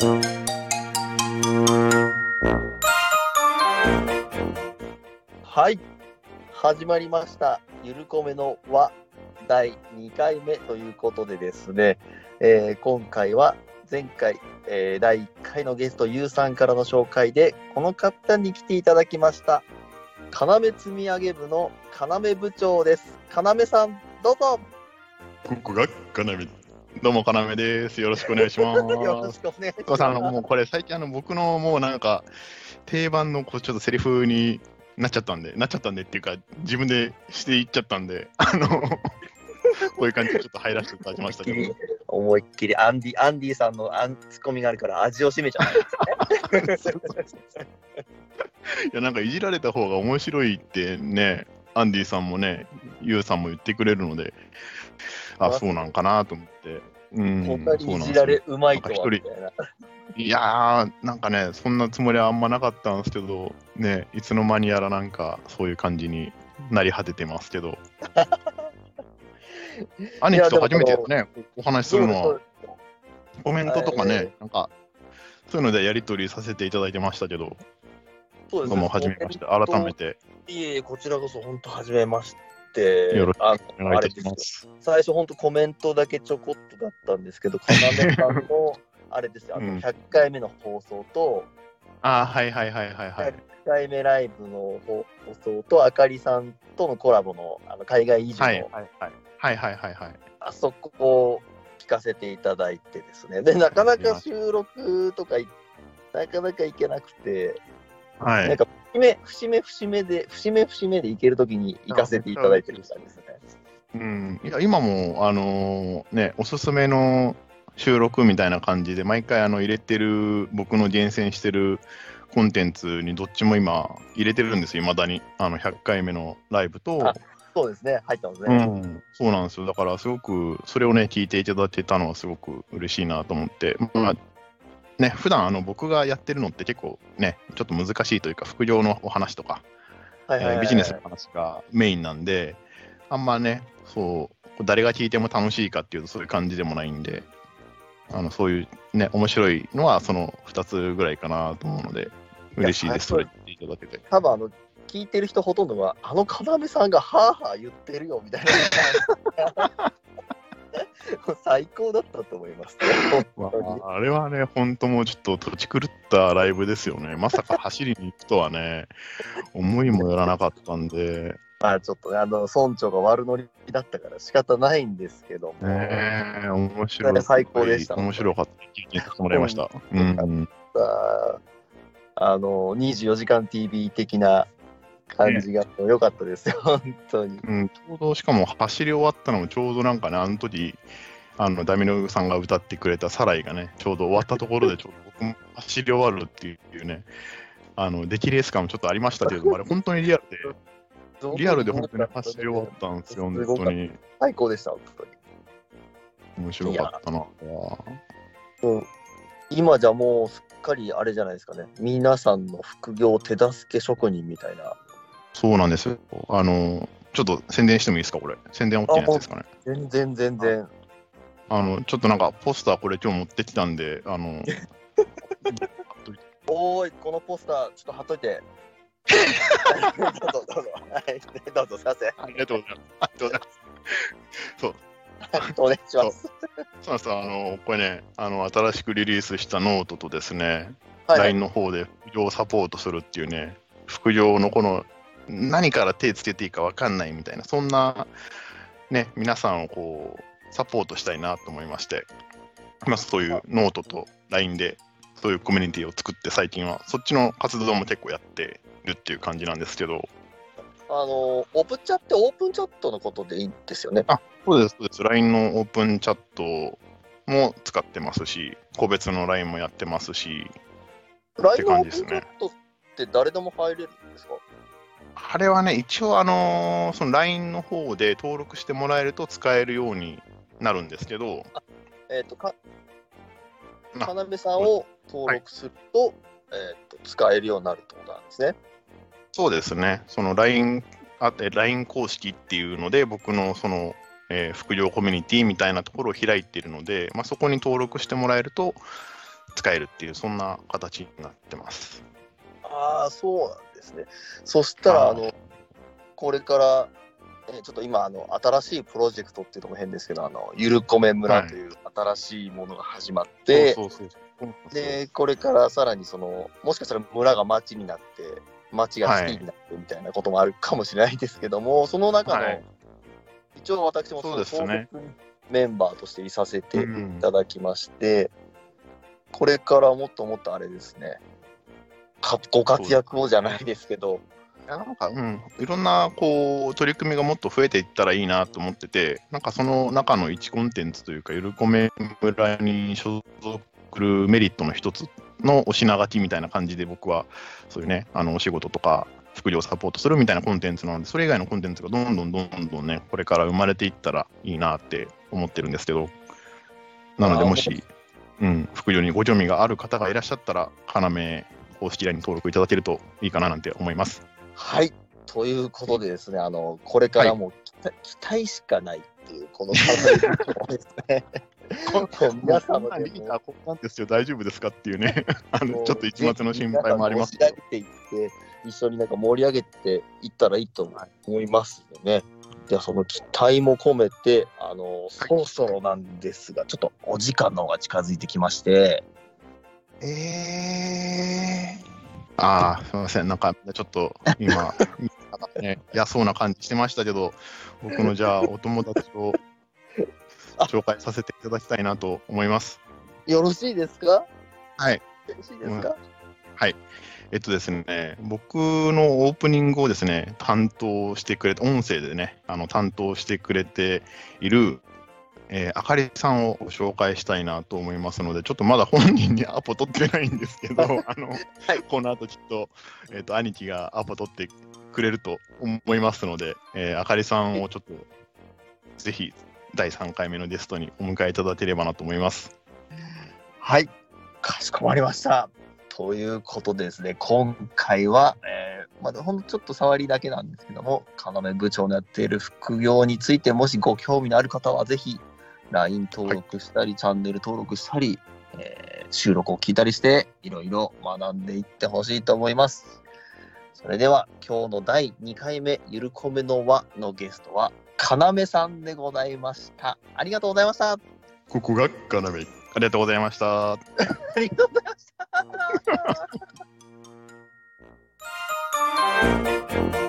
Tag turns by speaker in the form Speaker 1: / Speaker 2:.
Speaker 1: はい。始まりました。ゆるこめの輪第2回目ということでですね、えー今回は前回、えー第1回のゲストゆうさんからの紹介で、この方に来ていただきました。要積み上げ部の要部長です。要さん、どうぞ
Speaker 2: ここがかなめ。どうも、かなめです。よろしくお願いします。
Speaker 1: よろしくお願いします。
Speaker 2: あのもうこれ、最近、あの僕のもうなんか、定番のこうちょっとセリフになっちゃったんで、なっちゃったんでっていうか、自分でしていっちゃったんで、あの、こういう感じでちょっと入らせていただきましたけど、
Speaker 1: 思いっきりアンディ、アンディさんのアンツッコミがあるから味を占めちゃうんですね。
Speaker 2: いや、なんかいじられた方が面白いってね、アンディさんもね、ユウさんも言ってくれるので、あ、そうなんかなと思って。うん、
Speaker 1: こんなにいじられうまいとは
Speaker 2: なんか一人。
Speaker 1: みたいな。
Speaker 2: いやー、なんかね、そんなつもりはあんまなかったんですけど、ね、いつの間にやらなんかそういう感じになり果ててますけど。兄貴と初めてね、お話しするのは、コメントとか
Speaker 1: はい。
Speaker 2: ね、なんか、そういうのでやり取りさせていただいてましたけど、
Speaker 1: そうです
Speaker 2: どうも初めまして、改め。て。
Speaker 1: いえいえ、こちらこそ本当初めまして。
Speaker 2: よろしく
Speaker 1: あ
Speaker 2: お願いいたします。
Speaker 1: 最初本当コメントだけちょこっとだったんですけど、かなめさんの、あれですよ、あの
Speaker 2: うん
Speaker 1: 100回目の放送と、
Speaker 2: あーはいはいはいはいはい。
Speaker 1: 100回目ライブの放送と、あかりさんとのコラボのあの海外移住の、
Speaker 2: はいはいはい。はいはいはいはい。
Speaker 1: あそこを聞かせていただいてですね。で、なかなか収録とかい、なかなか行けなくて、
Speaker 2: はい
Speaker 1: なんか節目、節目、節目で、節目、節目で行けるときに行かせていただいてるみたいですね。
Speaker 2: うん、いや今も、あのーね、おすすめの収録みたいな感じで、毎回あの入れてる、僕の厳選してるコンテンツにどっちも今、入れてるんですよ、いまだに。あの100回目のライブと
Speaker 1: あ、そうですね、入ったんです
Speaker 2: う
Speaker 1: ね。
Speaker 2: ん、そうなんですよ。だから、すごく、それをね、聞いていただいてたのはすごく嬉しいなと思って、まあ、ね、普段あの僕がやってるのって結構ね、ちょっと難しいというか、副業のお話とか、ビジネスの話がメインなんで、あんまね、そう、誰が聞いても楽しいかっていうとそういう感じでもないんで、あのそういうね、面白いのはその2つぐらいかなと思うので、嬉しいです、それ言っていただけて。
Speaker 1: 多分あの、聞いてる人ほとんどが、あの要さんがはぁはぁ言ってるよみたいな。最高だったと思います、ね。
Speaker 2: まあ、あれはね、本当もうちょっと土地狂ったライブですよね。まさか走りに行くとはね、思いもよらなかったんで、
Speaker 1: まあちょっとね、あの、村長が悪乗りだったから仕方ないんですけども。
Speaker 2: ねえ、面白い。
Speaker 1: 最高でした
Speaker 2: 面白かった。経験させてもらいました。うん。
Speaker 1: あの、24時間 TV 的な感じが良かったですよ、本当に。
Speaker 2: うん、ちょうどしかも走り終わったのもちょうどなんかね、あの時あのダミノさんが歌ってくれたサライがね、ちょうど終わったところで、ちょうど僕も走り終わるっていうね、あの出来レース感もちょっとありましたけれども、あれ、本当にリアルで、リアルで本当に走り終わったんですよ、本当に。
Speaker 1: 最高でした、本当に。
Speaker 2: 面白かったな。
Speaker 1: うん今じゃもうすっかりあれじゃないですかね。皆さんの副業手助け職人みたいな。
Speaker 2: そうなんですよ。あの、ちょっと宣伝してもいいですか、これ？宣伝 OK なやつですかね。
Speaker 1: 全然全然。
Speaker 2: あの、ちょっとなんか、ポスターこれ今日持ってきたんで、あの、
Speaker 1: おーい、このポスター、ちょっと貼っといて。どうぞどうぞ。はい、どうぞ、すいません。
Speaker 2: ありがとうございます。ありがとうございます。
Speaker 1: お願いします。
Speaker 2: そうなんですあの、これね、あの、新しくリリースしたノートとですね、
Speaker 1: はい、
Speaker 2: LINE の方で副業をサポートするっていうね、副業のこの、何から手つけていいか分かんないみたいな、そんな、ね、皆さんをこう、サポートしたいなと思いまして、まあ、そういうノートと LINE で、そういうコミュニティを作って、最近は、そっちの活動も結構やってるっていう感じなんですけど、
Speaker 1: あの、オプチャってオープンチャットのことでいいんですよね。
Speaker 2: そうです、そうです。LINE のオープンチャットも使ってますし、個別の LINE もやってますし、
Speaker 1: LINE のオープンチャットって誰でも入れるんですか？
Speaker 2: あれはね、一応、あのーその LINE の方で登録してもらえると使えるようになるんですけど、
Speaker 1: えっ、と、か、
Speaker 2: あ
Speaker 1: かなめさんを登録すると、えっ、と、使えるようになるってことなんですね。
Speaker 2: そうですね、その LINE、あえ LINE 公式っていうので、僕のその、えー副業コミュニティみたいなところを開いているので、まあ、そこに登録してもらえると、使えるっていう、そんな形になってます。
Speaker 1: ああ、そうなんですね。そしたら、
Speaker 2: はい
Speaker 1: あの、これから、えちょっと今、あの、新しいプロジェクトっていうのも変ですけど、あの、ゆるこめ村という新しいものが始まって、で、これからさらにその、もしかしたら村が町になって、町がシティになってみたいなこともあるかもしれないですけども、その中の、
Speaker 2: はい。
Speaker 1: 一応私も
Speaker 2: そうですね。
Speaker 1: 創設メンバーとしていさせてい
Speaker 2: うん
Speaker 1: ただきまして、これからもっともっとあれですね、かご活躍をじゃないですけど、
Speaker 2: いやなんか、うん、いろんなこう取り組みがもっと増えていったらいいなと思ってて、なんかその中の一コンテンツというか、ゆるこめ村に所属するメリットの一つのお品書きみたいな感じで、僕はそういうね、あのお仕事とか、副業をサポートするみたいなコンテンツなので、それ以外のコンテンツがどんどんどんどんね、これから生まれていったらいいなって思ってるんですけど、なので、もし、うん、副業にご興味がある方がいらっしゃったら、要公式 LINE に登録いただけるといいかななんて思います。
Speaker 1: はい。ということでですね、あの、これからも期待,、期待しかないっていう、この考え方ですね。皆さんの
Speaker 2: こんなんリーダーこんなんですよ、大丈夫ですかっていうね、あのちょっと一末の心配もありますけど
Speaker 1: ていって、一緒になんか盛り上げていったらいいと思いますよね。では、その期待も込めて、あの、そろそろなんですが、ちょっとお時間の方が近づいてきまして、
Speaker 2: えー、ああ、すみません、なんかちょっと 今、ね、嫌そうな感じしてましたけど、僕のじゃあ、お友達を 紹介させていただきたいなと思います。
Speaker 1: よろしいですか？
Speaker 2: はい。
Speaker 1: よろしいですか、
Speaker 2: えっとですね、僕のオープニングをですね、担当してくれて、音声でね、あの担当してくれている、えーあかりさんをご紹介したいなと思いますので、ちょっとまだ本人にアポ取ってないんですけど、あの、
Speaker 1: はい
Speaker 2: この後きっと、えっ、と、兄貴がアポ取ってくれると思いますので、えーあかりさんをちょっと、ぜひ、第3回目のゲストにお迎えいただければなと思います。
Speaker 1: はい、かしこまりました。ということでですね、今回は、えーまだほんとちょっと触りだけなんですけども、要部長のやっている副業について、もしご興味のある方は、ぜひ LINE 登録したり、チャンネル登録したり、えー収録を聞いたりして、いろいろ学んでいってほしいと思います。それでは、今日の第2回目、ゆるこめの輪のゲストは、要さんでございました。ありがとうございました。あ
Speaker 2: ここが要。ありがとうございました。
Speaker 1: りがとうございました。